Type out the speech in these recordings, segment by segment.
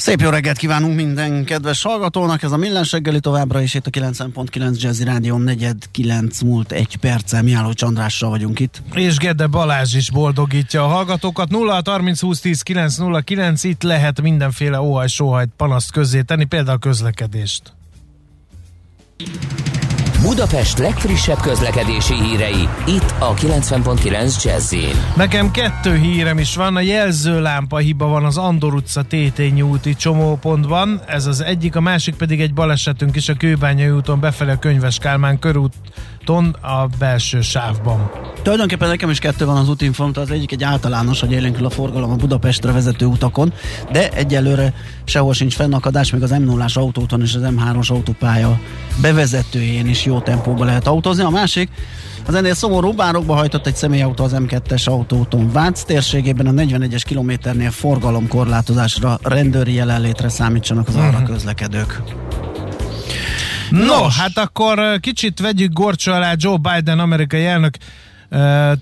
Szép jó reggelt kívánunk minden kedves hallgatónak, ez a Millás reggeli továbbra is itt a 90.9 Jazzy Rádió negyed 9 múlt egy perccel, Miálló Csandrással vagyunk itt. És Gede Balázs is boldogítja a hallgatókat. 0 30 20 10 909 itt lehet mindenféle óhaj sóhajt panaszt közzé tenni, például a közlekedést. Budapest legfrissebb közlekedési hírei, itt a 90.9 jazz Nekem kettő hírem is van, a jelzőlámpa hiba van az Andor utca Tétényi úti csomópontban, ez az egyik, a másik pedig egy balesetünk is a Kőbányai úton befelé a Könyves Kálmán körút ton a belső sávban. Tulajdonképpen nekem is kettő van az útinfont, az egyik egy általános, hogy élénkül a forgalom a Budapestre vezető utakon, de egyelőre sehol sincs fennakadás, még az m 0 autóton és az M3-as autópálya bevezetőjén is jó tempóban lehet autózni. A másik, az ennél szomorú bárokba hajtott egy személyautó az M2-es autóton Vác térségében a 41-es kilométernél forgalomkorlátozásra, rendőri jelenlétre számítsanak az arra uh-huh. közlekedők. Nos, hát akkor kicsit vegyük gorcsa alá Joe Biden amerikai elnök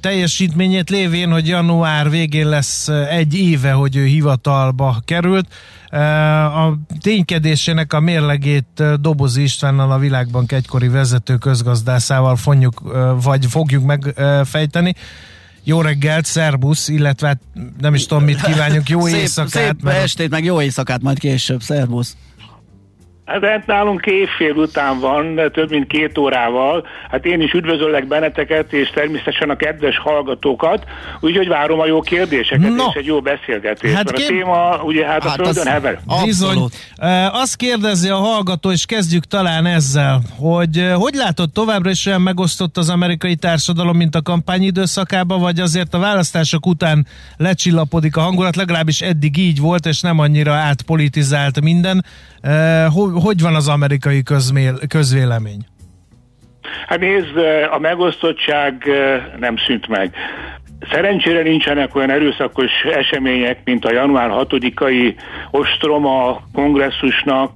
teljesítményét lévén, hogy január végén lesz egy éve, hogy ő hivatalba került. A ténykedésének a mérlegét Dobozi Istvánnal a Világbank egykori vezető közgazdászával fonjuk, vagy fogjuk megfejteni. Jó reggelt, szerbusz, illetve hát nem is tudom, mit kívánjuk, jó szép, éjszakát. Szép mert... estét, meg jó éjszakát, majd később, szerbusz. Hát nálunk évfél után van, több mint két órával. Hát én is üdvözöllek benneteket, és természetesen a kedves hallgatókat, úgyhogy várom a jó kérdéseket, no. és egy jó beszélgetést. Hát kép... a téma ugye hát, hát a földön hever. Bizony. Azt kérdezi a hallgató, és kezdjük talán ezzel, hogy hogy látod továbbra is olyan megosztott az amerikai társadalom, mint a kampány időszakában, vagy azért a választások után lecsillapodik a hangulat, legalábbis eddig így volt, és nem annyira átpolitizált minden. Hogy van az amerikai közmél, közvélemény? Hát nézd, a megosztottság nem szűnt meg. Szerencsére nincsenek olyan erőszakos események, mint a január 6-ai ostroma kongresszusnak,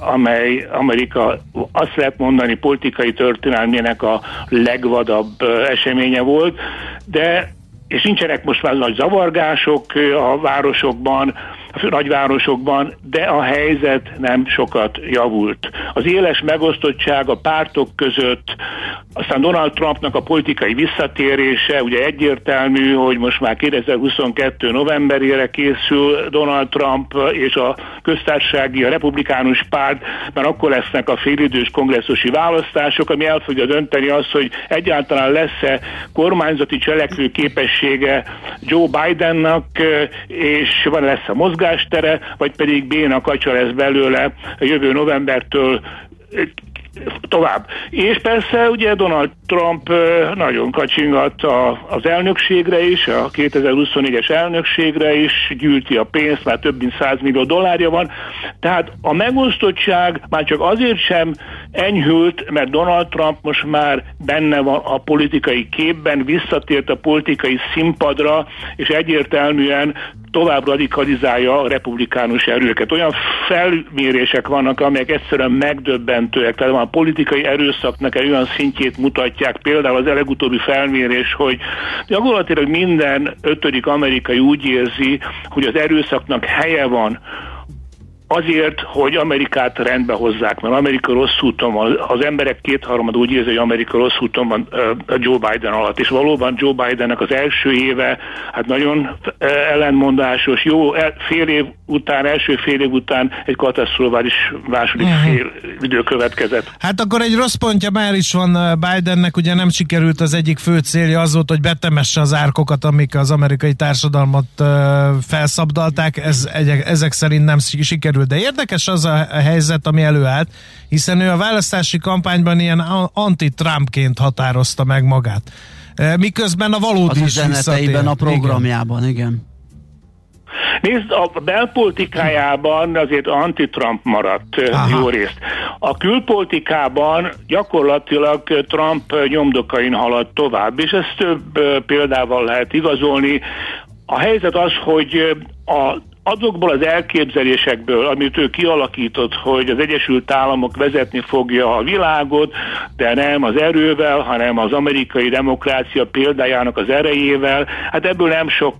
amely Amerika azt lehet mondani politikai történelmének a legvadabb eseménye volt, de és nincsenek most már nagy zavargások a városokban, a nagyvárosokban, de a helyzet nem sokat javult. Az éles megosztottság a pártok között, aztán Donald Trumpnak a politikai visszatérése, ugye egyértelmű, hogy most már 2022. novemberére készül Donald Trump és a köztársasági, a republikánus párt, mert akkor lesznek a félidős kongresszusi választások, ami el fogja dönteni azt, hogy egyáltalán lesz-e kormányzati cselekvő képessége Joe Bidennak, és van lesz a mozgástere, vagy pedig béna kacsa lesz belőle jövő novembertől tovább. És persze ugye Donald Trump nagyon kacsingat az elnökségre is, a 2024-es elnökségre is, gyűjti a pénzt, már több mint 100 millió dollárja van, tehát a megosztottság már csak azért sem enyhült, mert Donald Trump most már benne van a politikai képben, visszatért a politikai színpadra, és egyértelműen tovább radikalizálja a republikánus erőket. Olyan felmérések vannak, amelyek egyszerűen megdöbbentőek, tehát a politikai erőszaknak egy olyan szintjét mutatják, például az legutóbbi felmérés, hogy gyakorlatilag minden ötödik amerikai úgy érzi, hogy az erőszaknak helye van Azért, hogy Amerikát rendbe hozzák, mert Amerika rossz úton van. Az emberek kétharmad úgy érzi, hogy Amerika rossz úton van Joe Biden alatt. És valóban Joe Bidennek az első éve, hát nagyon ellenmondásos, jó, fél év után, első fél év után egy katasztrofális második uh-huh. fél idő következett. Hát akkor egy rossz pontja már is van Bidennek, ugye nem sikerült az egyik fő célja az volt, hogy betemesse az árkokat, amik az amerikai társadalmat felszabdalták, ez, ezek szerint nem sikerült sikerült. De érdekes az a helyzet, ami előállt, hiszen ő a választási kampányban ilyen anti-Trumpként határozta meg magát. miközben a valódi az üzeneteiben, a programjában, igen. igen. Nézd, a belpolitikájában azért anti-Trump maradt Aha. jó részt. A külpolitikában gyakorlatilag Trump nyomdokain haladt tovább, és ezt több példával lehet igazolni. A helyzet az, hogy a azokból az elképzelésekből, amit ő kialakított, hogy az Egyesült Államok vezetni fogja a világot, de nem az erővel, hanem az amerikai demokrácia példájának az erejével, hát ebből nem sok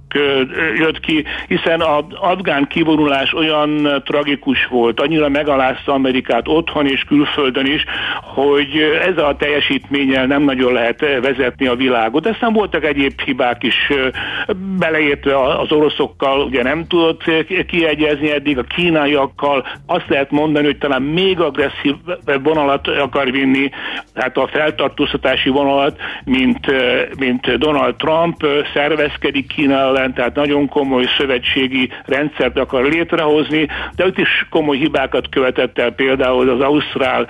jött ki, hiszen az afgán kivonulás olyan tragikus volt, annyira megalázta Amerikát otthon és külföldön is, hogy ez a teljesítménnyel nem nagyon lehet vezetni a világot. Aztán voltak egyéb hibák is, beleértve az oroszokkal, ugye nem tudott kiegyezni eddig a kínaiakkal, azt lehet mondani, hogy talán még agresszív vonalat akar vinni, hát a feltartóztatási vonalat, mint, mint Donald Trump szervezkedik Kína ellen, tehát nagyon komoly szövetségi rendszert akar létrehozni, de ott is komoly hibákat követett el például az Ausztrál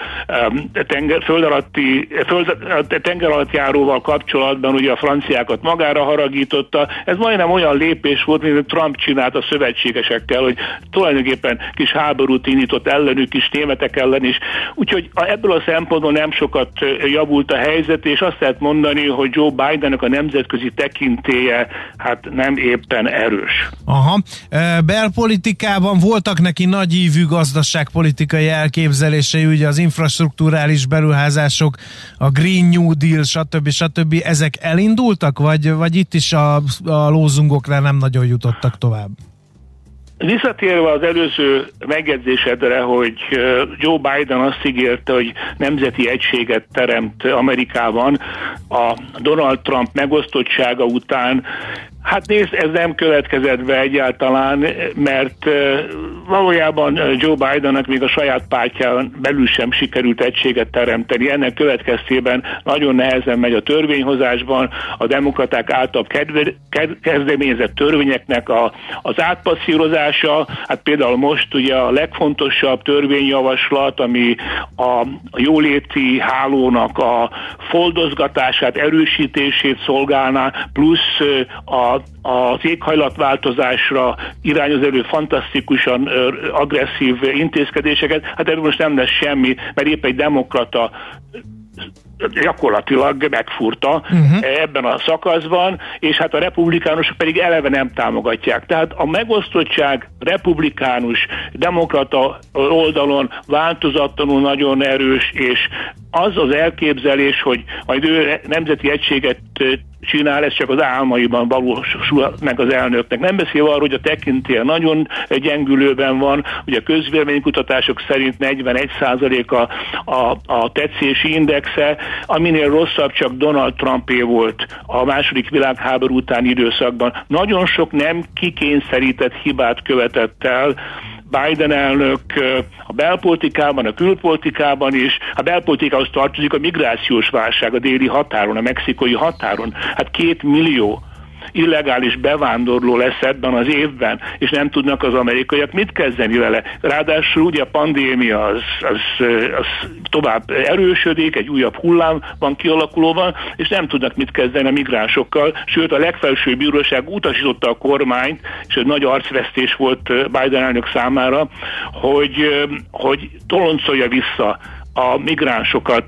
tenger, föld alatti, föld, tenger alatt járóval kapcsolatban ugye a franciákat magára haragította. Ez majdnem olyan lépés volt, mint Trump csinált a szövetséges szövetségesekkel, hogy tulajdonképpen kis háborút indított ellenük is, németek ellen is. Úgyhogy ebből a szempontból nem sokat javult a helyzet, és azt lehet mondani, hogy Joe Bidennek a nemzetközi tekintéje hát nem éppen erős. Aha. Belpolitikában voltak neki nagy ívű gazdaságpolitikai elképzelései, ugye az infrastruktúrális beruházások, a Green New Deal, stb. stb. Ezek elindultak, vagy, vagy itt is a, a lózungokra nem nagyon jutottak tovább? Visszatérve az előző megjegyzésedre, hogy Joe Biden azt ígérte, hogy nemzeti egységet teremt Amerikában a Donald Trump megosztottsága után, Hát nézd, ez nem következett be egyáltalán, mert valójában Joe Bidennek még a saját pártján belül sem sikerült egységet teremteni. Ennek következtében nagyon nehezen megy a törvényhozásban, a demokraták által kedve, kezdeményezett törvényeknek a, az átpasszírozása, hát például most ugye a legfontosabb törvényjavaslat, ami a, jóléti hálónak a foldozgatását, erősítését szolgálná, plusz a az éghajlatváltozásra irányoz elő fantasztikusan agresszív intézkedéseket, hát erről most nem lesz semmi, mert épp egy demokrata gyakorlatilag megfurta uh-huh. ebben a szakaszban, és hát a republikánusok pedig eleve nem támogatják. Tehát a megosztottság republikánus, demokrata oldalon változatlanul nagyon erős, és az az elképzelés, hogy majd ő nemzeti egységet csinál, ez csak az álmaiban valósul meg az elnöknek. Nem beszél arról, hogy a tekintélye nagyon gyengülőben van, ugye a közvéleménykutatások szerint 41% a, a, a tetszési indexe, aminél rosszabb csak Donald Trumpé volt a második világháború utáni időszakban. Nagyon sok nem kikényszerített hibát követett el, Biden elnök a belpolitikában, a külpolitikában is, a belpolitikához tartozik a migrációs válság a déli határon, a mexikai határon. Hát két millió illegális bevándorló lesz ebben az évben, és nem tudnak az amerikaiak mit kezdeni vele. Ráadásul ugye a pandémia az, az, az tovább erősödik, egy újabb hullám van kialakulóban, és nem tudnak mit kezdeni a migránsokkal, sőt a legfelsőbb bíróság utasította a kormányt, és egy nagy arcvesztés volt Biden elnök számára, hogy, hogy toloncolja vissza a migránsokat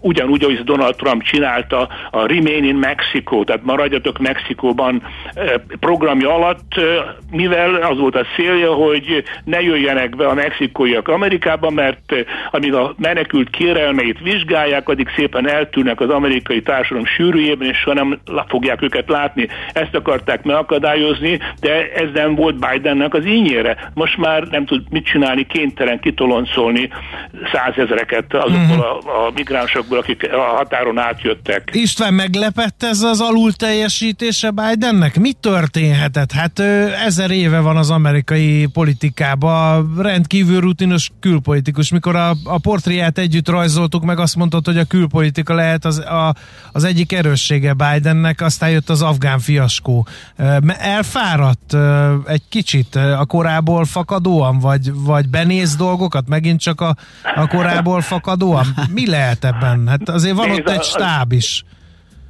ugyanúgy, ahogy Donald Trump csinálta a Remain in Mexico, tehát maradjatok Mexikóban programja alatt, mivel az volt a célja, hogy ne jöjjenek be a mexikóiak Amerikába, mert amíg a menekült kérelmeit vizsgálják, addig szépen eltűnnek az amerikai társadalom sűrűjében, és soha nem fogják őket látni. Ezt akarták megakadályozni, de ez nem volt Bidennek az ínyére. Most már nem tud mit csinálni, kénytelen kitoloncolni százezerek ezeket azokból uh-huh. a, a migránsokból, akik a határon átjöttek. István, meglepett ez az alul teljesítése Bidennek? Mi történhetett? Hát ezer éve van az amerikai politikában, rendkívül rutinos külpolitikus. Mikor a, a portréját együtt rajzoltuk, meg azt mondtad, hogy a külpolitika lehet az, a, az egyik erőssége Bidennek, aztán jött az afgán fiaskó. Elfáradt egy kicsit a korából fakadóan, vagy, vagy benéz dolgokat megint csak a, a korából fakadóan? Mi lehet ebben? Hát azért van Nézd, ott egy stáb is.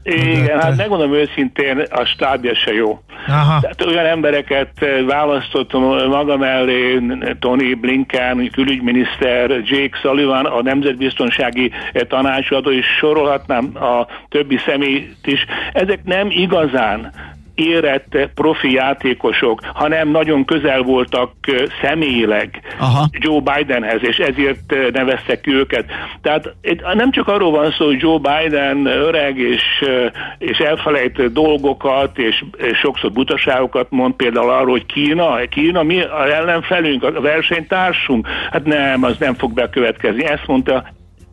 Igen, hát megmondom őszintén, a stábja se jó. Aha. Tehát olyan embereket választott maga mellé, Tony Blinken, külügyminiszter, Jake Sullivan, a nemzetbiztonsági tanácsadó, és sorolhatnám a többi személyt is. Ezek nem igazán érett profi játékosok, hanem nagyon közel voltak személyileg Aha. Joe Bidenhez, és ezért neveztek ki őket. Tehát nem csak arról van szó, hogy Joe Biden öreg és, és elfelejt dolgokat, és, és sokszor butaságokat mond például arról, hogy Kína, Kína mi a ellenfelünk, a versenytársunk? Hát nem, az nem fog bekövetkezni. Ezt mondta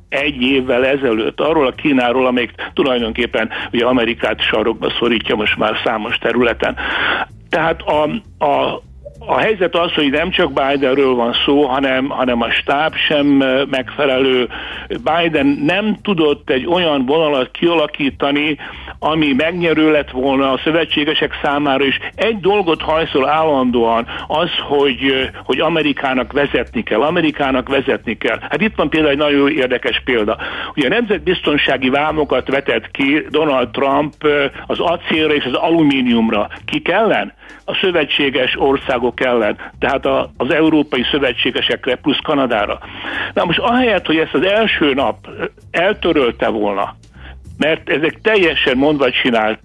egy évvel ezelőtt arról a Kínáról, amelyik tulajdonképpen ugye Amerikát sarokba szorítja most már számos területen. Tehát a, a, a helyzet az, hogy nem csak Bidenről van szó, hanem, hanem a stáb sem megfelelő. Biden nem tudott egy olyan vonalat kialakítani, ami megnyerő lett volna a szövetségesek számára is. Egy dolgot hajszol állandóan, az, hogy, hogy Amerikának vezetni kell, Amerikának vezetni kell. Hát itt van például egy nagyon érdekes példa. Ugye a nemzetbiztonsági vámokat vetett ki Donald Trump az acélra és az alumíniumra. Ki ellen? A szövetséges országok ellen, tehát a, az európai szövetségesekre plusz Kanadára. Na most ahelyett, hogy ezt az első nap eltörölte volna, mert ezek teljesen mondva csinált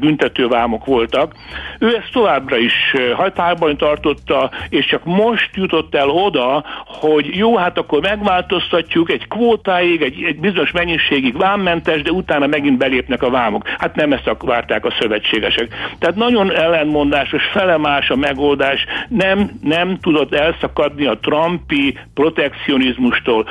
büntetővámok voltak. Ő ezt továbbra is hatályban tartotta, és csak most jutott el oda, hogy jó, hát akkor megváltoztatjuk egy kvótáig, egy, egy bizonyos mennyiségig vámmentes, de utána megint belépnek a vámok. Hát nem ezt várták a szövetségesek. Tehát nagyon ellenmondásos, felemás a megoldás, nem, nem tudott elszakadni a Trumpi protekcionizmustól.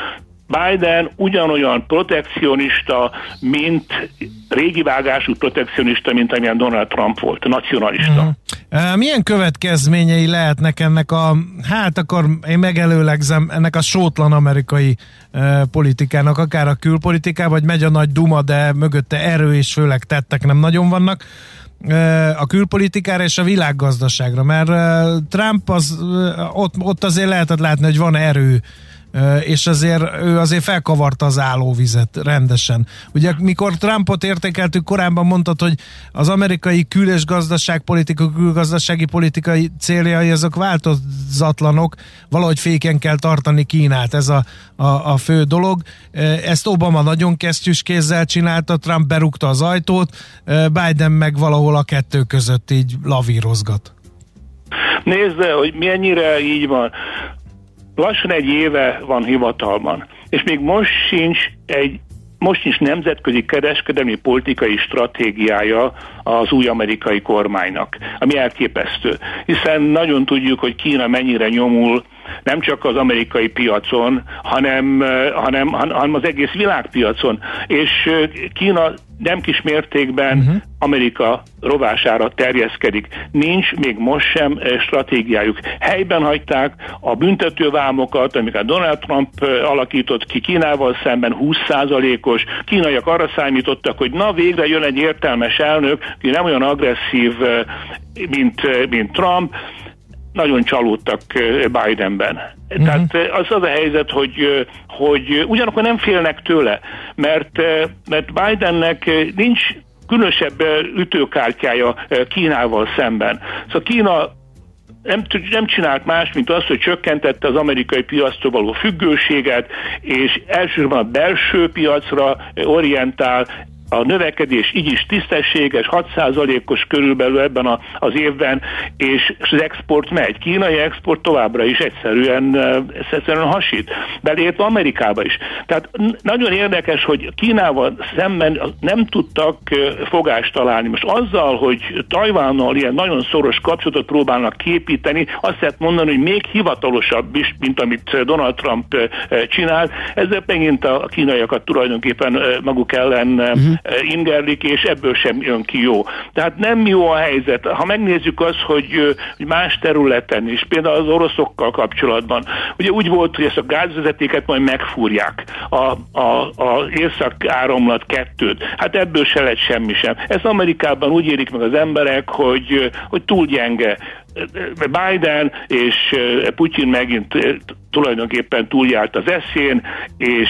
Biden ugyanolyan protekcionista, mint régi vágású protekcionista, mint amilyen Donald Trump volt, nacionalista. Uh-huh. Milyen következményei lehetnek ennek a, hát akkor én megelőlegzem, ennek a sótlan amerikai uh, politikának, akár a külpolitikában, vagy megy a nagy duma, de mögötte erő és főleg tettek nem nagyon vannak a külpolitikára és a világgazdaságra, mert Trump az, ott, ott azért lehetett látni, hogy van erő és azért ő azért felkavarta az állóvizet rendesen. Ugye mikor Trumpot értékeltük, korábban mondtad, hogy az amerikai kül- és gazdaságpolitika, külgazdasági politikai céljai azok változatlanok, valahogy féken kell tartani Kínát, ez a, a, a fő dolog. Ezt Obama nagyon kesztyűs kézzel csinálta, Trump berúgta az ajtót, Biden meg valahol a kettő között így lavírozgat. Nézd, hogy mennyire így van lassan egy éve van hivatalban, és még most sincs egy most sincs nemzetközi kereskedelmi politikai stratégiája az új amerikai kormánynak, ami elképesztő. Hiszen nagyon tudjuk, hogy Kína mennyire nyomul nem csak az amerikai piacon, hanem, hanem, hanem az egész világpiacon. És Kína nem kis mértékben uh-huh. Amerika rovására terjeszkedik. Nincs még most sem stratégiájuk. Helyben hagyták a büntetővámokat, amiket Donald Trump alakított ki Kínával szemben 20%-os. Kínaiak arra számítottak, hogy na végre jön egy értelmes elnök, aki nem olyan agresszív, mint, mint Trump nagyon csalódtak Bidenben. Uh-huh. Tehát az az a helyzet, hogy, hogy ugyanakkor nem félnek tőle, mert, mert Bidennek nincs különösebb ütőkártyája Kínával szemben. Szóval Kína nem, nem csinált más, mint azt, hogy csökkentette az amerikai piactól való függőséget, és elsősorban a belső piacra orientál, a növekedés így is tisztességes, 6%-os körülbelül ebben a, az évben, és az export megy. Kínai export továbbra is egyszerűen, egyszerűen hasít, belépve Amerikába is. Tehát nagyon érdekes, hogy Kínával szemben nem tudtak fogást találni. Most azzal, hogy Tajvánnal ilyen nagyon szoros kapcsolatot próbálnak képíteni, azt lehet mondani, hogy még hivatalosabb is, mint amit Donald Trump csinál. Ezzel megint a kínaiakat tulajdonképpen maguk ellen uh-huh Eh, ingerlik, és ebből sem jön ki jó. Tehát nem jó a helyzet. Ha megnézzük azt, hogy, hogy más területen is, például az oroszokkal kapcsolatban, ugye úgy volt, hogy ezt a gázvezetéket majd megfúrják, a, a, a észak áramlat kettőt. Hát ebből se lett semmi sem. Ez Amerikában úgy érik meg az emberek, hogy, hogy túl gyenge Biden és Putyin megint tulajdonképpen túljárt az eszén, és,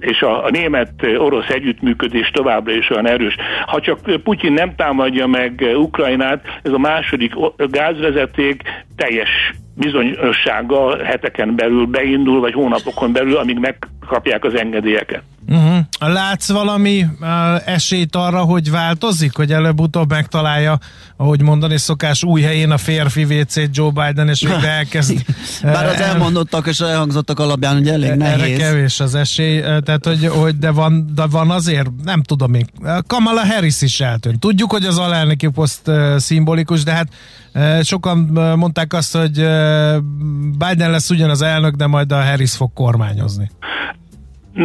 és a, a német-orosz együttműködés továbbra is olyan erős. Ha csak Putyin nem támadja meg Ukrajnát, ez a második gázvezeték teljes bizonyossággal heteken belül beindul, vagy hónapokon belül, amíg megkapják az engedélyeket. Uh-huh. Látsz valami uh, esélyt arra, hogy változik, hogy előbb-utóbb megtalálja, ahogy mondani szokás, új helyén a férfi wc Joe Biden, és végre elkezd... Bár az elmondottak és elhangzottak alapján, hogy elég nehéz. Erre kevés az esély, tehát hogy, hogy de, van, de van azért, nem tudom még, Kamala Harris is eltűnt. Tudjuk, hogy az alelnöki poszt szimbolikus, de hát sokan mondták azt, hogy Biden lesz ugyanaz elnök, de majd a Harris fog kormányozni.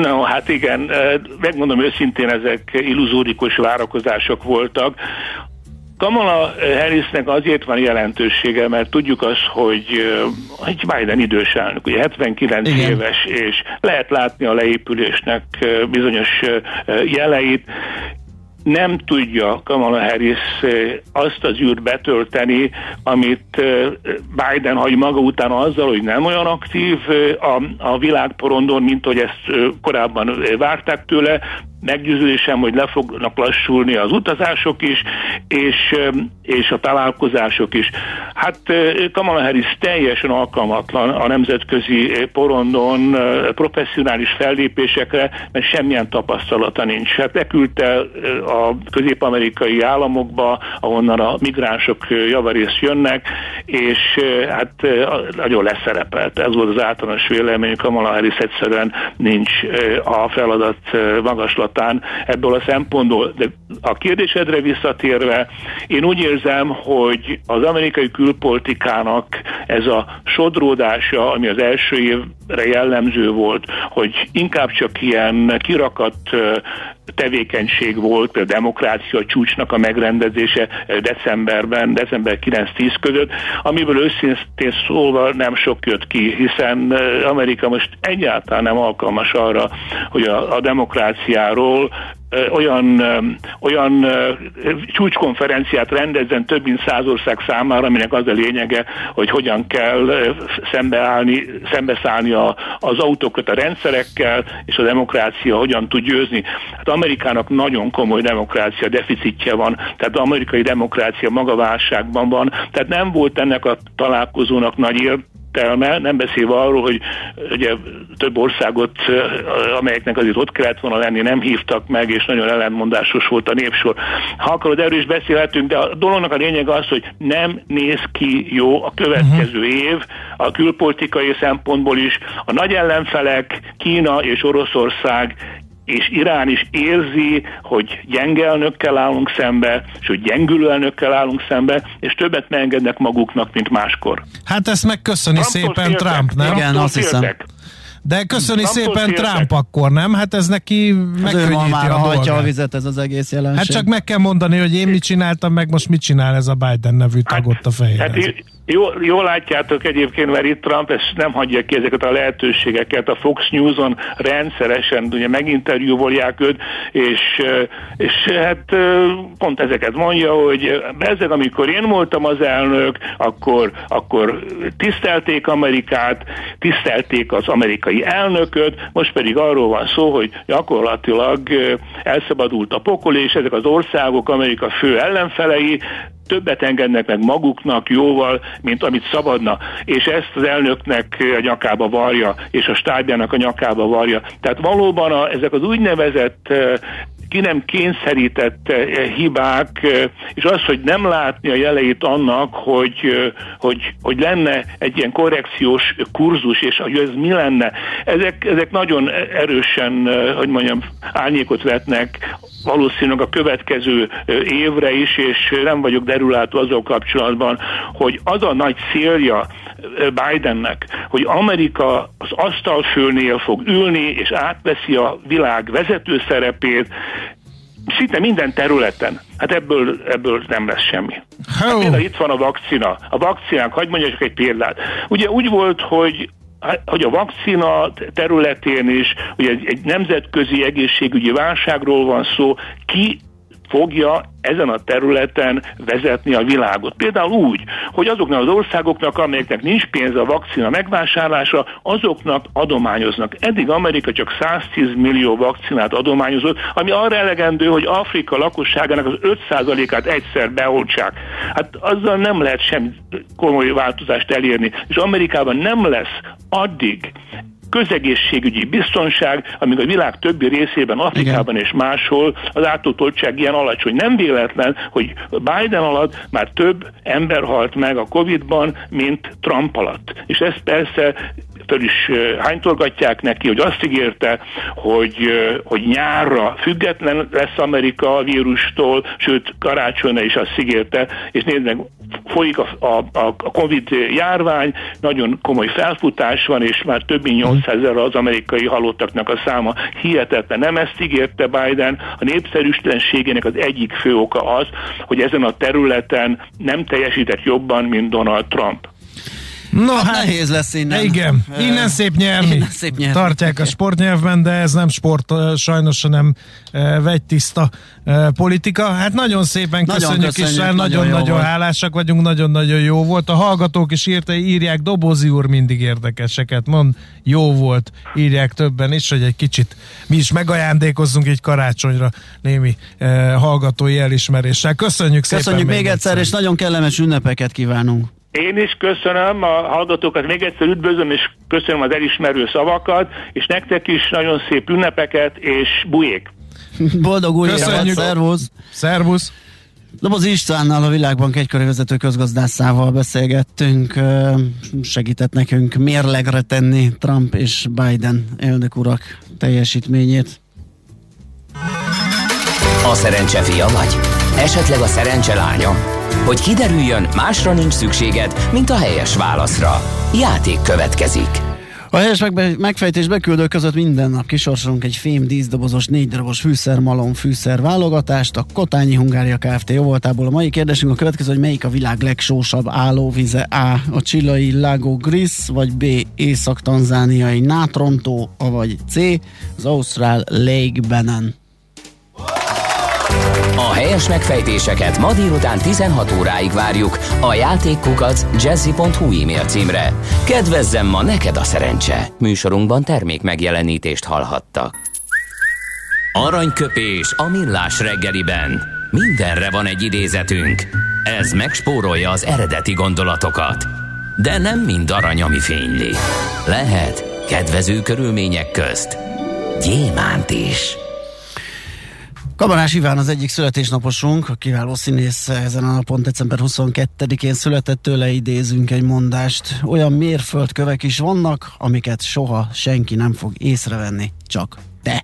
No, hát igen, megmondom őszintén, ezek illuzórikus várakozások voltak. Kamala Harrisnek azért van jelentősége, mert tudjuk azt, hogy egy Biden idős elnök, ugye 79 Igen. éves, és lehet látni a leépülésnek bizonyos jeleit, nem tudja Kamala Harris azt az űrt betölteni, amit Biden hagy maga után azzal, hogy nem olyan aktív a, a világporondon, mint hogy ezt korábban várták tőle, meggyőződésem, hogy le fognak lassulni az utazások is, és, és a találkozások is. Hát Kamala Harris teljesen alkalmatlan a nemzetközi porondon professzionális fellépésekre, mert semmilyen tapasztalata nincs. Hát leküldte a közép-amerikai államokba, ahonnan a migránsok javarész jönnek, és hát nagyon leszerepelt. Ez volt az általános vélemény, Kamala Harris egyszerűen nincs a feladat magaslat kapatán ebből a szempontból. De a kérdésedre visszatérve, én úgy érzem, hogy az amerikai külpolitikának ez a sodródása, ami az első évre jellemző volt, hogy inkább csak ilyen kirakat tevékenység volt, például demokrácia csúcsnak a megrendezése decemberben, december 9-10 között, amiből őszintén szólva nem sok jött ki, hiszen Amerika most egyáltalán nem alkalmas arra, hogy a, a demokráciáról olyan, olyan csúcskonferenciát rendezzen több mint száz ország számára, aminek az a lényege, hogy hogyan kell szembeállni, szembeszállni a, az a rendszerekkel, és a demokrácia hogyan tud győzni. Hát Amerikának nagyon komoly demokrácia deficitje van, tehát az amerikai demokrácia maga válságban van, tehát nem volt ennek a találkozónak nagy értelme, nem beszélve arról, hogy ugye több országot, amelyeknek azért ott kellett volna lenni, nem hívtak meg, és nagyon ellenmondásos volt a népsor. Ha akarod, erről is beszélhetünk, de a dolognak a lényeg az, hogy nem néz ki jó a következő uh-huh. év, a külpolitikai szempontból is. A nagy ellenfelek, Kína és Oroszország és Irán is érzi, hogy gyenge elnökkel állunk szembe, és hogy gyengülő elnökkel állunk szembe, és többet megengednek maguknak, mint máskor. Hát ezt megköszöni Trumptól szépen féltek. Trump, nem? Igen, azt hiszem. De köszöni Trumptól szépen féltek. Trump akkor, nem? Hát ez neki megkönnyíti már a, a a vizet ez az egész jelenség. Hát csak meg kell mondani, hogy én mit csináltam, meg most mit csinál ez a Biden nevű tag hát, ott a fejében. Hát Jól, jól látjátok egyébként, mert itt Trump ezt nem hagyja ki ezeket a lehetőségeket. A Fox News-on rendszeresen ugye meginterjúvolják őt, és, és hát pont ezeket mondja, hogy ezek, amikor én voltam az elnök, akkor, akkor tisztelték Amerikát, tisztelték az amerikai elnököt, most pedig arról van szó, hogy gyakorlatilag elszabadult a pokol, és ezek az országok Amerika fő ellenfelei, többet engednek meg maguknak jóval, mint amit szabadna, és ezt az elnöknek a nyakába varja, és a stábjának a nyakába varja. Tehát valóban a, ezek az úgynevezett ki nem kényszerített hibák, és az, hogy nem látni a jeleit annak, hogy, hogy, hogy lenne egy ilyen korrekciós kurzus, és hogy ez mi lenne, ezek, ezek nagyon erősen, hogy mondjam, árnyékot vetnek valószínűleg a következő évre is, és nem vagyok derülátó azzal kapcsolatban, hogy az a nagy célja Bidennek, hogy Amerika az asztalfőnél fog ülni, és átveszi a világ vezető szerepét, szinte minden területen. Hát ebből, ebből nem lesz semmi. Hát például itt van a vakcina. A vakcinák, hagyd mondjak egy példát. Ugye úgy volt, hogy hogy a vakcina területén is, ugye egy, egy nemzetközi egészségügyi válságról van szó, ki fogja ezen a területen vezetni a világot. Például úgy, hogy azoknak az országoknak, amelyeknek nincs pénz a vakcina megvásárlása, azoknak adományoznak. Eddig Amerika csak 110 millió vakcinát adományozott, ami arra elegendő, hogy Afrika lakosságának az 5%-át egyszer beoltsák. Hát azzal nem lehet semmi komoly változást elérni. És Amerikában nem lesz addig közegészségügyi biztonság, amíg a világ többi részében, Afrikában Igen. és máshol az átoltottság ilyen alacsony. Nem véletlen, hogy Biden alatt már több ember halt meg a Covid-ban, mint Trump alatt. És ez persze föl is hánytorgatják neki, hogy azt ígérte, hogy, hogy nyárra független lesz Amerika a vírustól, sőt karácsonyra is azt ígérte, és nézd meg, folyik a, a, a Covid járvány, nagyon komoly felfutás van, és már több mint 800 ezer az amerikai halottaknak a száma hihetetlen. Nem ezt ígérte Biden, a népszerűtlenségének az egyik fő oka az, hogy ezen a területen nem teljesített jobban, mint Donald Trump. No, hát, hát nehéz lesz innen. Igen, innen szép nyerni. Innen szép nyerni. Tartják a sportnyelvben, de ez nem sport, sajnos hanem vegytiszta politika. Hát nagyon szépen nagyon köszönjük, köszönjük és nagyon-nagyon hálásak vagyunk, nagyon-nagyon jó volt. A hallgatók is írta, írják, Dobozi úr mindig érdekeseket mond, jó volt, írják többen is, hogy egy kicsit mi is megajándékozzunk egy karácsonyra némi hallgatói elismeréssel. Köszönjük szépen. Köszönjük még egyszer, egyszer, és nagyon kellemes ünnepeket kívánunk. Én is köszönöm a hallgatókat, még egyszer üdvözlöm, és köszönöm az elismerő szavakat, és nektek is nagyon szép ünnepeket, és bujék! Boldog új évet, szervusz! Szervusz! Doboz Istvánnal, a Világbank egykori vezető közgazdászával beszélgettünk, segített nekünk mérlegre tenni Trump és Biden elnök urak teljesítményét. A szerencse fia vagy? Esetleg a szerencse lánya? Hogy kiderüljön, másra nincs szükséged, mint a helyes válaszra. Játék következik. A helyes megfejtés beküldő között minden nap kisorsolunk egy fém díszdobozos, négy darabos fűszermalom fűszer válogatást. A Kotányi Hungária Kft. jóvoltából a mai kérdésünk a következő, hogy melyik a világ legsósabb állóvize A. A Csillai Lago Gris, vagy B. Észak-Tanzániai Nátrontó, vagy C. Az Ausztrál Lake Bennen. A helyes megfejtéseket ma délután 16 óráig várjuk a játékkukac jazzy.hu e-mail címre. Kedvezzem ma neked a szerencse! Műsorunkban termék megjelenítést hallhattak. Aranyköpés a millás reggeliben. Mindenre van egy idézetünk. Ez megspórolja az eredeti gondolatokat. De nem mind arany, ami fényli. Lehet kedvező körülmények közt gyémánt is. Kamarás Iván az egyik születésnaposunk, a kiváló színész ezen a napon, december 22-én született tőle idézünk egy mondást. Olyan mérföldkövek is vannak, amiket soha senki nem fog észrevenni, csak te.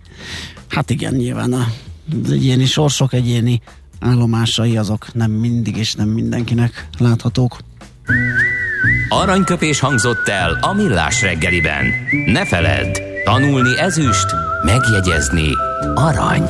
Hát igen, nyilván az egyéni sorsok, egyéni állomásai azok nem mindig és nem mindenkinek láthatók. Aranyköpés hangzott el a millás reggeliben. Ne feledd, tanulni ezüst, megjegyezni arany.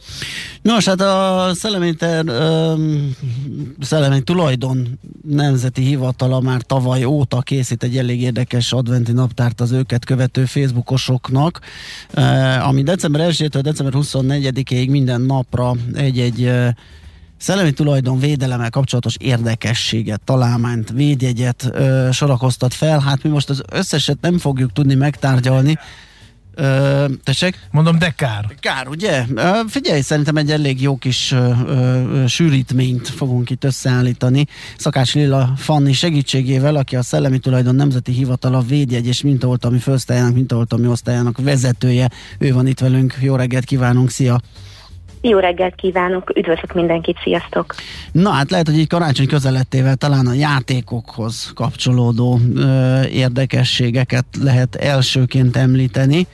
Nos, hát a Szellemi, ter, um, Szellemi Tulajdon Nemzeti Hivatala már tavaly óta készít egy elég érdekes adventi naptárt az őket követő Facebookosoknak, ami december 1-től december 24-ig minden napra egy-egy szellemi tulajdon védelemmel kapcsolatos érdekességet, találmányt, védjegyet sorakoztat fel. Hát mi most az összeset nem fogjuk tudni megtárgyalni, Ö, tessék? Mondom, de kár. Kár, ugye? Ö, figyelj, szerintem egy elég jó kis ö, ö, sűrítményt fogunk itt összeállítani. Szakács Lilla Fanni segítségével, aki a Szellemi Tulajdon Nemzeti Hivatala védjegy és mintaoltalmi főosztályának, mintaoltalmi osztályának vezetője. Ő van itt velünk. Jó reggelt kívánunk, szia! Jó reggelt kívánok, üdvözlök mindenkit, sziasztok! Na hát lehet, hogy így karácsony közelettével talán a játékokhoz kapcsolódó ö, érdekességeket lehet elsőként említeni.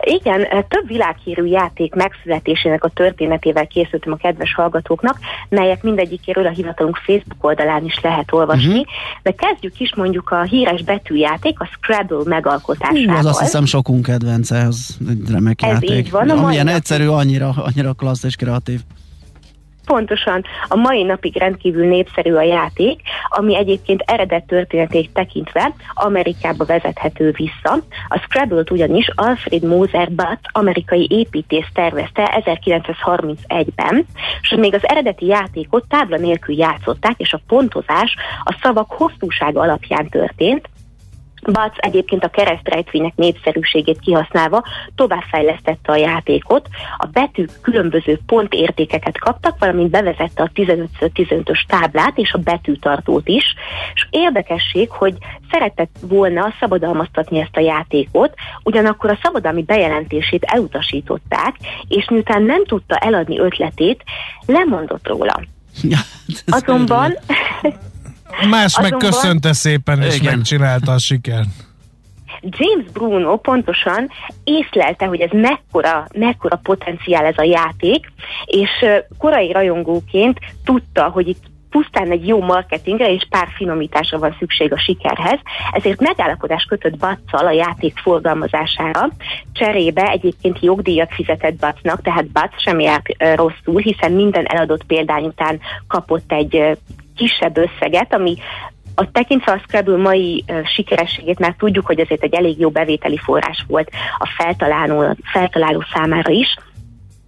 Igen, több világhírű játék megszületésének a történetével készültem a kedves hallgatóknak, melyek mindegyikéről a hivatalunk Facebook oldalán is lehet olvasni, uh-huh. de kezdjük is mondjuk a híres betűjáték, a Scrabble megalkotásával. Hú, az azt hiszem sokunk kedvence, az egy remek Ez játék. így van, Amilyen egyszerű, annyira, annyira klassz és kreatív. Pontosan a mai napig rendkívül népszerű a játék, ami egyébként eredet történetét tekintve Amerikába vezethető vissza. A Scrabble-t ugyanis Alfred Moser Butt, amerikai építész tervezte 1931-ben, és még az eredeti játékot tábla nélkül játszották, és a pontozás a szavak hosszúsága alapján történt, Bac egyébként a keresztrejtvények népszerűségét kihasználva továbbfejlesztette a játékot, a betűk különböző pontértékeket kaptak, valamint bevezette a 15x15-ös táblát és a betűtartót is, és érdekesség, hogy szeretett volna szabadalmaztatni ezt a játékot, ugyanakkor a szabadalmi bejelentését elutasították, és miután nem tudta eladni ötletét, lemondott róla. Ja, ez Azonban Más meg Azonban- köszönte szépen, és Igen. megcsinálta a sikert. James Bruno pontosan észlelte, hogy ez mekkora, mekkora potenciál ez a játék, és korai rajongóként tudta, hogy itt pusztán egy jó marketingre és pár finomításra van szükség a sikerhez, ezért megállapodás kötött Batszal a játék forgalmazására. Cserébe egyébként jogdíjat fizetett Batsznak, tehát Batsz sem járt rosszul, hiszen minden eladott példány után kapott egy kisebb összeget, ami a tekintve a Scrabble mai sikerességét már tudjuk, hogy azért egy elég jó bevételi forrás volt a feltaláló, feltaláló számára is.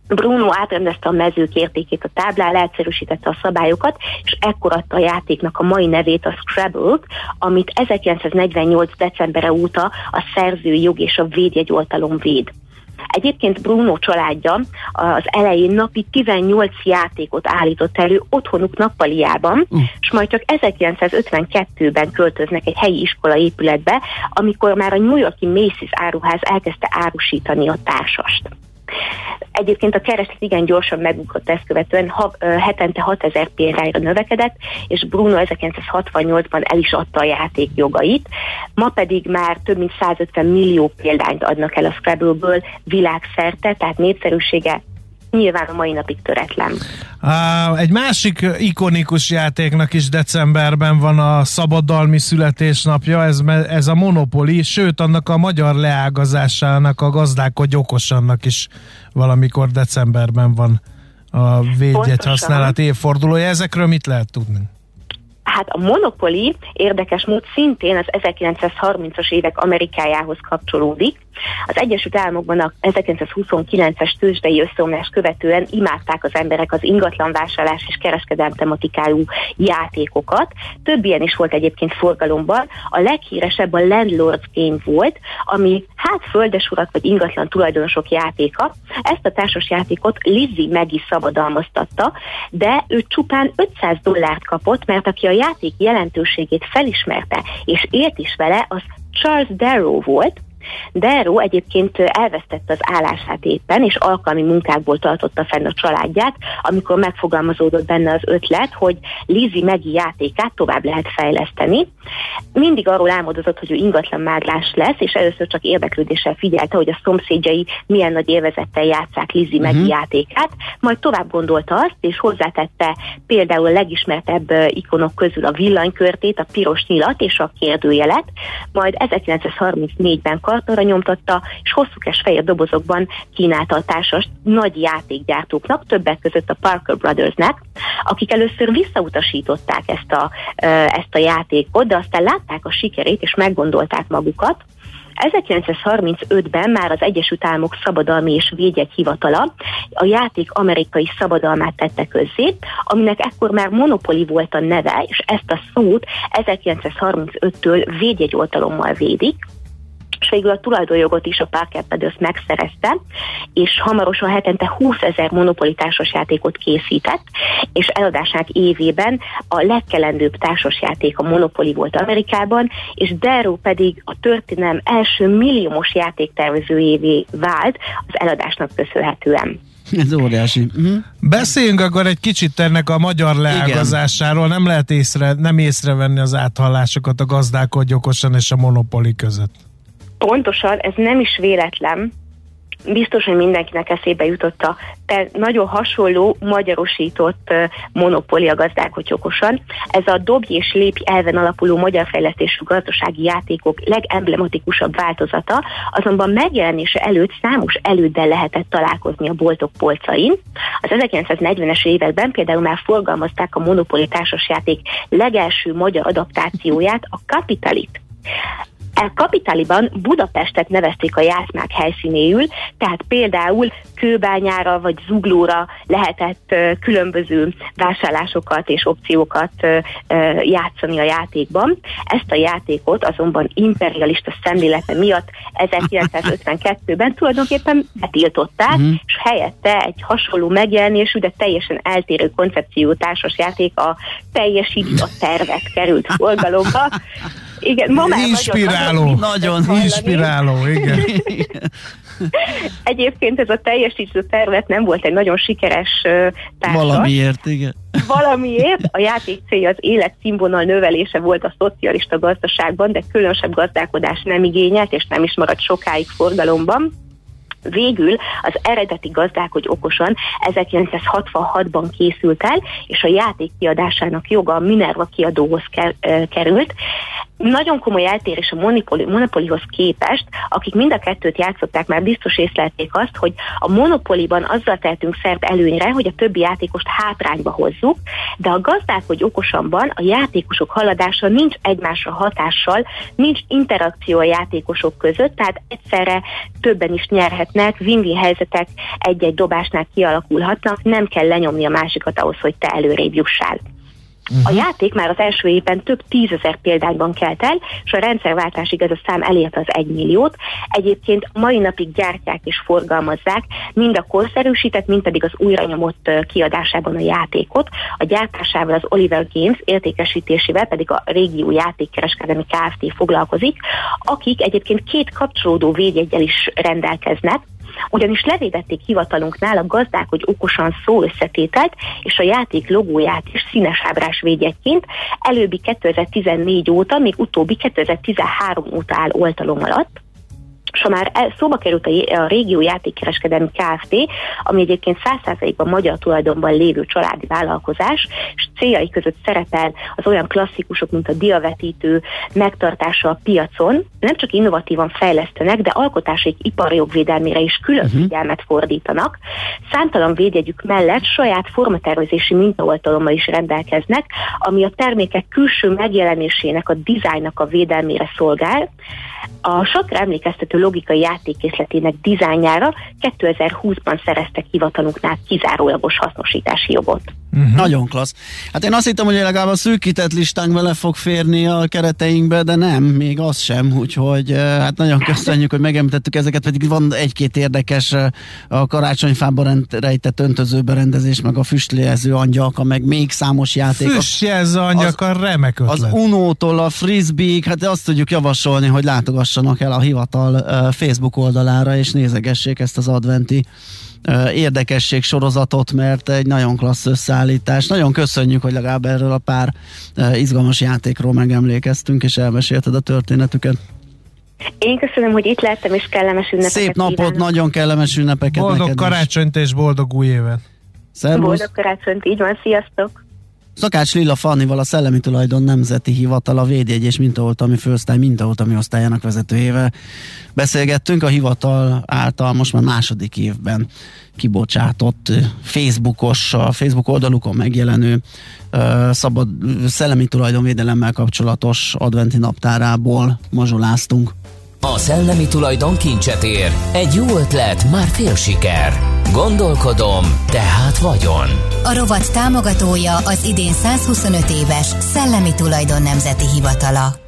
Bruno átrendezte a mezők értékét a táblán, leegyszerűsítette a szabályokat, és ekkor adta a játéknak a mai nevét, a Scrabble-t, amit 1948. decembere óta a szerzői jog és a védjegyoltalom véd. Egyébként Bruno családja az elején napi 18 játékot állított elő otthonuk nappaliában, Uh. és majd csak 1952-ben költöznek egy helyi iskola épületbe, amikor már a New Yorki Macy's áruház elkezdte árusítani a társast. Egyébként a kereslet igen gyorsan megugrott ezt követően, ha, hetente 6000 példányra növekedett, és Bruno 1968-ban el is adta a játék jogait. Ma pedig már több mint 150 millió példányt adnak el a Scrabble-ből világszerte, tehát népszerűsége nyilván a mai napig töretlen. Egy másik ikonikus játéknak is decemberben van a szabadalmi születésnapja, ez, ez a Monopoly, sőt annak a magyar leágazásának, a gazdálkodj okosannak is valamikor decemberben van a védjegy használat évfordulója. Ezekről mit lehet tudni? Hát a Monopoly érdekes mód szintén az 1930-as évek Amerikájához kapcsolódik. Az Egyesült Államokban a 1929-es tőzsdei összeomlás követően imádták az emberek az ingatlanvásárlás és kereskedelem tematikájú játékokat. Több ilyen is volt egyébként forgalomban. A leghíresebb a Landlord's Game volt, ami hát földesurak vagy ingatlan tulajdonosok játéka. Ezt a társas játékot Lizzie Maggie szabadalmaztatta, de ő csupán 500 dollárt kapott, mert aki a játék jelentőségét felismerte és élt is vele, az Charles Darrow volt, Darrow egyébként elvesztette az állását éppen, és alkalmi munkákból tartotta fenn a családját, amikor megfogalmazódott benne az ötlet, hogy Lizzie Megi játékát tovább lehet fejleszteni. Mindig arról álmodozott, hogy ő ingatlan máglás lesz, és először csak érdeklődéssel figyelte, hogy a szomszédjai milyen nagy élvezettel játszák Lizzie Megi Mhm. játékát, majd tovább gondolta azt, és hozzátette például a legismertebb ikonok közül a villanykörtét, a piros nyilat és a kérdőjelet, majd 1934-ben kartonra nyomtatta, és hosszúkes fehér dobozokban kínálta a társast nagy játékgyártóknak, többek között a Parker Brothersnek, akik először visszautasították ezt a, ezt a játékot, de aztán látták a sikerét, és meggondolták magukat, 1935-ben már az Egyesült Államok Szabadalmi és Védjegy Hivatala a játék amerikai szabadalmát tette közzé, aminek ekkor már monopoli volt a neve, és ezt a szót 1935-től védjegyoltalommal védik, és végül a tulajdonjogot is a Parker Brothers megszerezte, és hamarosan hetente 20 ezer monopoli társasjátékot készített, és eladásának évében a legkelendőbb társasjáték a Monopoly volt Amerikában, és Darrow pedig a történelem első milliómos játéktervezőjévé vált az eladásnak köszönhetően. Ez óriási. Uh-huh. Beszéljünk akkor egy kicsit ennek a magyar leágazásáról. Nem lehet észre, nem észrevenni az áthallásokat a gazdálkodj okosan és a Monopoly között. Pontosan, ez nem is véletlen, biztos, hogy mindenkinek eszébe jutott a nagyon hasonló, magyarosított monopólia gazdálkodj okosan. Ez a dobj és lépj elven alapuló magyar fejlesztésű gazdasági játékok legemblematikusabb változata, azonban megjelenése előtt számos előddel lehetett találkozni a boltok polcain. Az 1940-es években például már forgalmazták a monopóli társasjáték legelső magyar adaptációját, a Kapitalit. A kapitáliban Budapestet nevezték a játszmák helyszínéül, tehát például kőbányára vagy zuglóra lehetett különböző vásárlásokat és opciókat játszani a játékban. Ezt a játékot azonban imperialista szemlélete miatt 1952-ben tulajdonképpen betiltották, uh-huh. és helyette egy hasonló megjelenésű, de teljesen eltérő koncepció társasjáték a teljesít a tervet került forgalomba. Igen, ma már inspiráló. Nagyon, nagyon, nagyon inspiráló, igen. Egyébként ez a teljesítő tervet nem volt egy nagyon sikeres társas. Valamiért, igen. Valamiért a játék célja az életszínvonal növelése volt a szocialista gazdaságban, de különösebb gazdálkodás nem igényelt, és nem is maradt sokáig forgalomban. Végül az eredeti gazdálkodj okosan 1966-ban készült el, és a játék kiadásának joga a Minerva kiadóhoz került. Nagyon komoly eltérés a Monopoly, Monopolyhoz képest, akik mind a kettőt játszották, már biztos észlelték azt, hogy a Monopolyban azzal tehetünk szert előnyre, hogy a többi játékost hátrányba hozzuk, de a gazdálkodj okosanban a játékosok haladása nincs egymásra hatással, nincs interakció a játékosok között, tehát egyszerre többen is nyerhetnek, win-win helyzetek egy-egy dobásnál kialakulhatnak, nem kell lenyomni a másikat ahhoz, hogy te előrébb jussál. Uh-huh. A játék már az első évben több tízezer példányban kelt el, és a rendszerváltásig ez a szám elérte az egy milliót. Egyébként mai napig gyártják és forgalmazzák mind a korszerűsített, mind pedig az újra nyomott kiadásában a játékot. A gyártásával az Oliver Games értékesítésével pedig a régió játékkereskedelmi Kft. foglalkozik, akik egyébként két kapcsolódó védjegyel is rendelkeznek, ugyanis levédették hivatalunknál a gazdák, hogy okosan szó összetételt, és a játék logóját is színes ábrás védjegyként, előbbi 2014 óta, még utóbbi 2013 óta áll oltalom alatt, és ha már szóba került a, a régió játékkereskedelmi Kft., ami egyébként 100%-ban magyar tulajdonban lévő családi vállalkozás, és céljai között szerepel az olyan klasszikusok, mint a diavetítő megtartása a piacon, nem csak innovatívan fejlesztenek, de alkotásaik iparjogvédelmére is külön uh-huh. figyelmet fordítanak. Számtalan védjegyük mellett saját formatervezési mintaoltalommal is rendelkeznek, ami a termékek külső megjelenésének, a dizájnnak a védelmére szolgál. A sakra emlékeztető logikai játékészletének dizájnjára 2020-ban szereztek hivatalunknál kizárólagos hasznosítási jogot. Uh-huh. Nagyon klassz. Hát én azt hittem, hogy legalább a szűkített listánk vele fog férni a kereteinkbe, de nem, még az sem, úgyhogy eh, hát nagyon köszönjük, hogy megemlítettük ezeket, pedig van egy-két érdekes eh, a karácsonyfában rejtett öntözőberendezés, meg a füstléző angyalka, meg még számos játék. Füstjelző angyalka, remek ötlet. Az Unótól a frisbee hát azt tudjuk javasolni, hogy látogassanak el a hivatal eh, Facebook oldalára, és nézegessék ezt az adventi érdekesség sorozatot, mert egy nagyon klassz összeállítás. Nagyon köszönjük, hogy legalább erről a pár izgalmas játékról megemlékeztünk, és elmesélted a történetüket. Én köszönöm, hogy itt lettem, és kellemes ünnepeket Szép napot, kívánok. nagyon kellemes ünnepeket Boldog karácsonyt és boldog új évet! Szervusz. Boldog karácsonyt, így van, sziasztok! Szakács Lilla Fannival a Szellemi Tulajdon Nemzeti Hivatal a védjegy és mintaoltalmi főosztály mintaoltalmi osztályának vezetőjével beszélgettünk. A hivatal által most már második évben kibocsátott Facebookos, a Facebook oldalukon megjelenő szabad szellemi tulajdonvédelemmel kapcsolatos adventi naptárából mazsoláztunk. A szellemi tulajdon kincset ér. Egy jó ötlet, már fél siker. Gondolkodom, tehát vagyon. A rovat támogatója az idén 125 éves Szellemi Tulajdon Nemzeti Hivatala.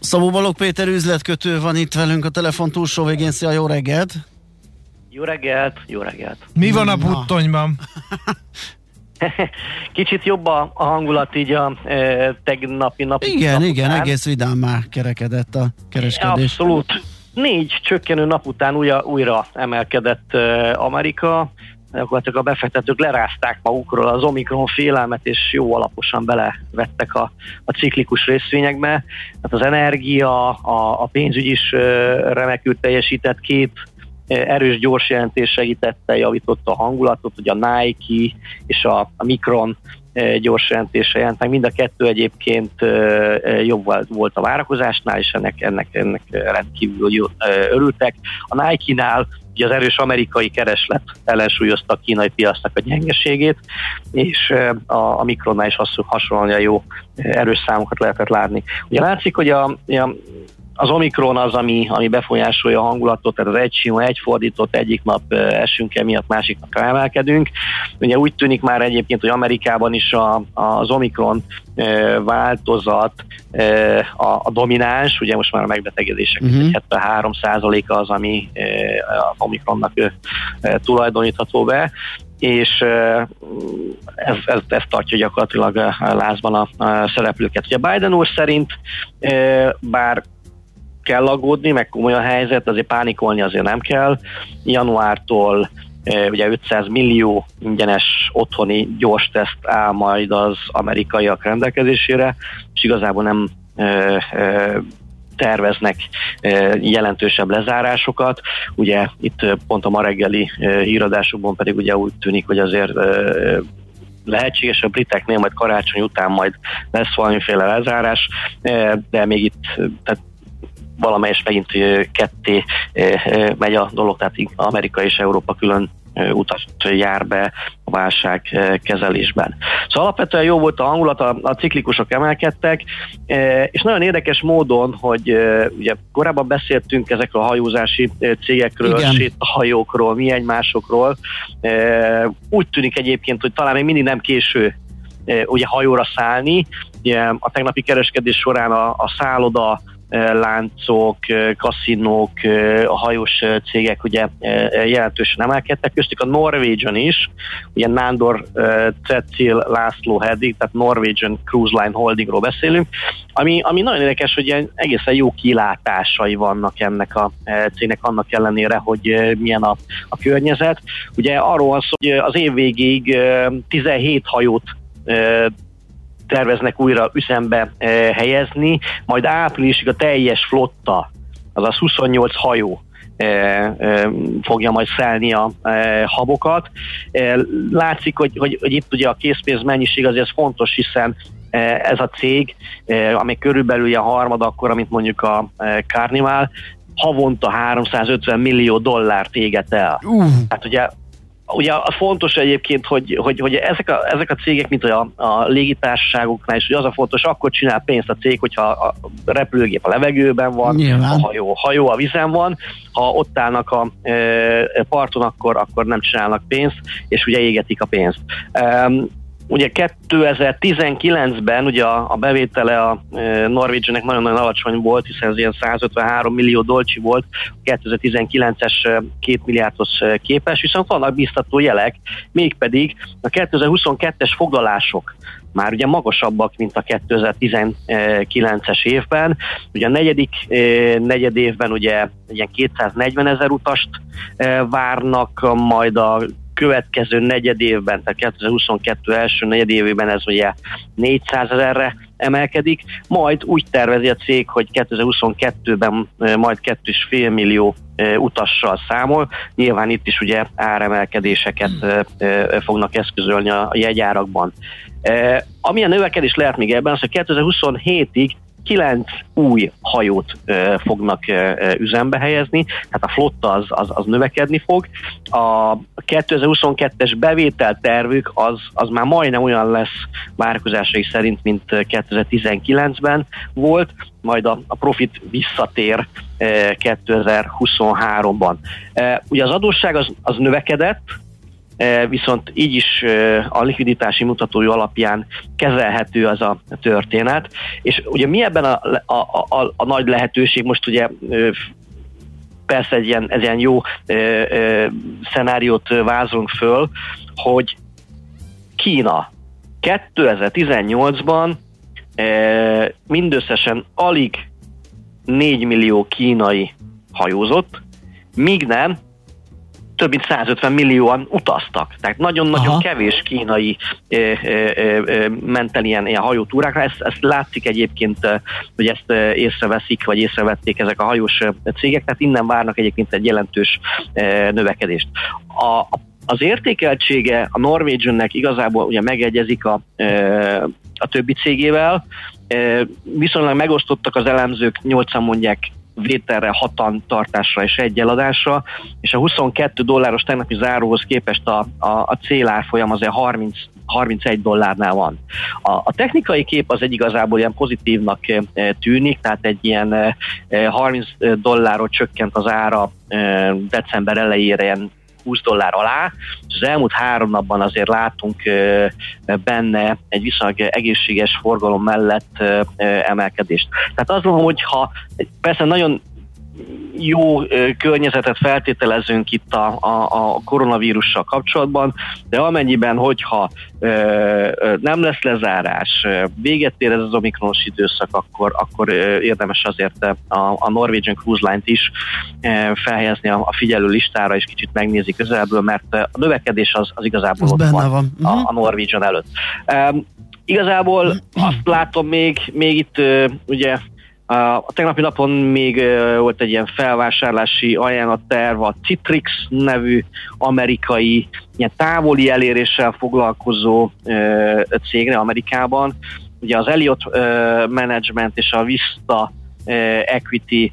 Szabó Balog Péter üzletkötő van itt velünk a telefon túlsó végén. Szia, jó reggelt! Jó reggelt, jó reggelt. Mi van a puttonyban? Kicsit jobb a, a hangulat így a e, tegnapi napi Igen, nap igen, után. egész vidám már kerekedett a kereskedés. Abszolút. Négy csökkenő nap után újra, újra emelkedett e, Amerika. Gyakorlatilag a befektetők lerázták magukról az Omikron félelmet, és jó alaposan belevettek a, a ciklikus részvényekbe. Hát az energia, a, a pénzügy is remekül teljesített két erős gyors jelentés segítette, javította a hangulatot, hogy a Nike és a, a Micron gyors jelentése jelent. Mind a kettő egyébként jobb volt a várakozásnál, és ennek, ennek, ennek rendkívül örültek. A Nike-nál ugye az erős amerikai kereslet ellensúlyozta a kínai piacnak a gyengeségét, és a, a Mikronnál is hasonlóan jó erős számokat lehetett látni. Ugye látszik, hogy a, a az Omikron az, ami, ami befolyásolja a hangulatot, tehát az egy sima, egy fordított, egyik nap esünk emiatt, másik nap emelkedünk. Ugye úgy tűnik már egyébként, hogy Amerikában is a, az Omikron változat a, a domináns, ugye most már a megbetegedések uh-huh. 73%-a az, ami az Omikronnak tulajdonítható be és ez, ez, ez tartja gyakorlatilag lázban a, a szereplőket. Ugye Biden úr szerint bár kell aggódni, meg komoly a helyzet, azért pánikolni azért nem kell. Januártól ugye 500 millió ingyenes otthoni gyors teszt áll majd az amerikaiak rendelkezésére, és igazából nem terveznek jelentősebb lezárásokat. Ugye itt pont a ma reggeli híradásokban pedig ugye úgy tűnik, hogy azért lehetséges a briteknél majd karácsony után majd lesz valamiféle lezárás, de még itt tehát valamelyes megint ketté megy a dolog, tehát Amerika és Európa külön utat jár be a válság kezelésben. Szóval alapvetően jó volt a hangulat, a, a ciklikusok emelkedtek, és nagyon érdekes módon, hogy ugye korábban beszéltünk ezekről a hajózási cégekről, sétahajókról, mi egymásokról. Úgy tűnik egyébként, hogy talán még mindig nem késő ugye hajóra szállni. A tegnapi kereskedés során a, a szálloda láncok, kaszinók, a hajós cégek ugye jelentősen emelkedtek, köztük a Norwegian is, ugye Nándor Cecil László Hedig, tehát Norwegian Cruise Line Holdingról beszélünk, ami, ami nagyon érdekes, hogy egészen jó kilátásai vannak ennek a cégnek, annak ellenére, hogy milyen a, a környezet. Ugye arról van szó, hogy az év végéig 17 hajót terveznek újra üzembe eh, helyezni, majd áprilisig a teljes flotta, azaz 28 hajó eh, eh, fogja majd szelni a habokat. Látszik, hogy, hogy, hogy itt ugye a készpénz mennyiség azért fontos, hiszen ez a cég, ami körülbelül a harmad akkor, amit mondjuk a Carnival, havonta 350 millió dollárt éget el. Uh. Hát ugye Ugye a fontos egyébként, hogy, hogy, hogy ezek, a, ezek a cégek, mint a, a légitársaságoknál is, hogy az a fontos, akkor csinál pénzt a cég, hogyha a repülőgép a levegőben van, Nyilván. a hajó, hajó a vizen van, ha ott állnak a e, parton, akkor, akkor nem csinálnak pénzt, és ugye égetik a pénzt. E, Ugye 2019-ben ugye a, a bevétele a e, Norwegiannek nagyon-nagyon alacsony volt, hiszen ez ilyen 153 millió dolcsi volt, 2019-es 2 milliárdhoz képes, viszont vannak biztató jelek, mégpedig a 2022-es foglalások már ugye magasabbak, mint a 2019-es évben. Ugye a negyedik negyed évben ugye ilyen 240 ezer utast várnak, majd a következő negyed évben, tehát 2022 első negyed évében ez ugye 400 ezerre emelkedik, majd úgy tervezi a cég, hogy 2022-ben majd 2,5 millió utassal számol. Nyilván itt is ugye áremelkedéseket fognak eszközölni a jegyárakban. Ami a növekedés lehet még ebben, az, hogy 2027-ig kilenc új hajót ö, fognak ö, üzembe helyezni, tehát a flotta az, az, az növekedni fog. A 2022-es bevételtervük az, az már majdnem olyan lesz várakozásai szerint, mint 2019-ben volt, majd a, a profit visszatér 2023-ban. Ugye az adósság az, az növekedett, viszont így is e, a likviditási mutatói alapján kezelhető az a történet. És ugye mi ebben a, a, a, a nagy lehetőség, most ugye persze egy ilyen, egy ilyen jó ö, ö, szenáriót vázolunk föl, hogy Kína 2018-ban ö, mindösszesen alig 4 millió kínai hajózott, míg nem több mint 150 millióan utaztak. Tehát nagyon-nagyon kevés kínai e, e, e, ment el ilyen, ilyen hajótúrákra. Ezt, ezt látszik egyébként, hogy ezt észreveszik, vagy észrevették ezek a hajós cégek, tehát innen várnak egyébként egy jelentős e, növekedést. A, az értékeltsége a Norwegiannek igazából ugye megegyezik a, a többi cégével, viszonylag megosztottak az elemzők, nyolcan mondják vételre, hatan tartásra és egy eladásra, és a 22 dolláros tegnapi záróhoz képest a, a, a célárfolyam azért 30 31 dollárnál van. A, a technikai kép az egy igazából ilyen pozitívnak tűnik, tehát egy ilyen 30 dollárot csökkent az ára december elejére ilyen 20 dollár alá, az elmúlt három napban azért látunk benne egy viszonylag egészséges forgalom mellett emelkedést. Tehát azt mondom, hogy ha persze nagyon jó környezetet feltételezünk itt a, a, a koronavírussal kapcsolatban, de amennyiben, hogyha nem lesz lezárás, véget ér ez az omikronos időszak, akkor, akkor érdemes azért a, a Norwegian Cruise Line-t is felhelyezni a, a figyelő listára, és kicsit megnézi közelből, mert a növekedés az, az igazából az ott van, van. A, a Norwegian előtt. Um, igazából azt látom még, még itt ugye a tegnapi napon még volt egy ilyen felvásárlási ajánlatterv a Citrix nevű amerikai ilyen távoli eléréssel foglalkozó cégre Amerikában. Ugye az Elliott Management és a Vista equity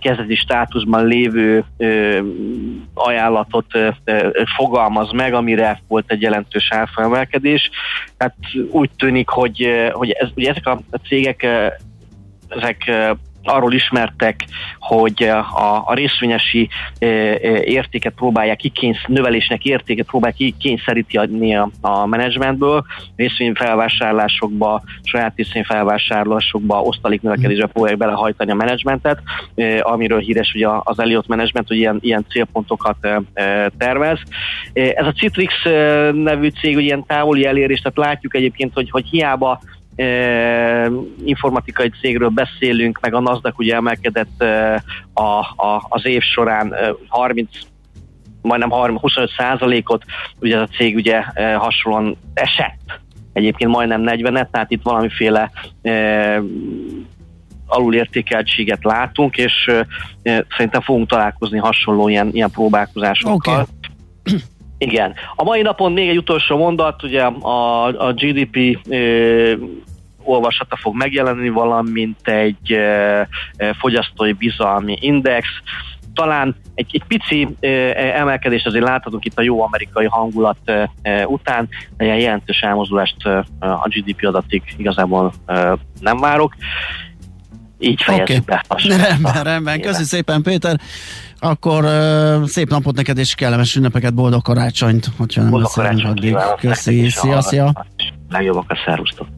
kezdeti státuszban lévő ajánlatot fogalmaz meg, amire volt egy jelentős árfolyamelkedés. Tehát úgy tűnik, hogy, hogy ez, ugye ezek a cégek ezek arról ismertek, hogy a, a részvényesi értéket próbálják kikénysz, növelésnek értéket próbálják kikényszeríteni a, a menedzsmentből, részvény felvásárlásokba, saját részvény felvásárlásokba, osztalék növekedésbe mm. próbálják belehajtani a menedzsmentet, amiről híres ugye az Elliott Management, hogy ilyen, ilyen célpontokat tervez. Ez a Citrix nevű cég, hogy ilyen távoli elérés, tehát látjuk egyébként, hogy, hogy hiába informatikai cégről beszélünk, meg a NASDAQ ugye emelkedett a, a, az év során 30 majdnem 30, 25 százalékot, ugye ez a cég ugye hasonlóan esett, egyébként majdnem 40-et, tehát itt valamiféle e, alulértékeltséget látunk, és e, szerintem fogunk találkozni hasonló ilyen, ilyen próbálkozásokkal. Okay. Igen. A mai napon még egy utolsó mondat, ugye a, a GDP e, olvasata fog megjelenni, valamint egy e, e, fogyasztói bizalmi index. Talán egy, egy pici e, emelkedést azért láthatunk itt a jó amerikai hangulat után, de ilyen jelentős elmozdulást a GDP adatig igazából nem várok. Így fejezzük okay. be. Rendben, rendben. Köszi szépen, Péter. Akkor uh, szép napot neked, és kellemes ünnepeket, boldog karácsonyt, hogyha nem boldog beszélünk addig. Köszi, szia, szia. Legjobbak a szervusztok.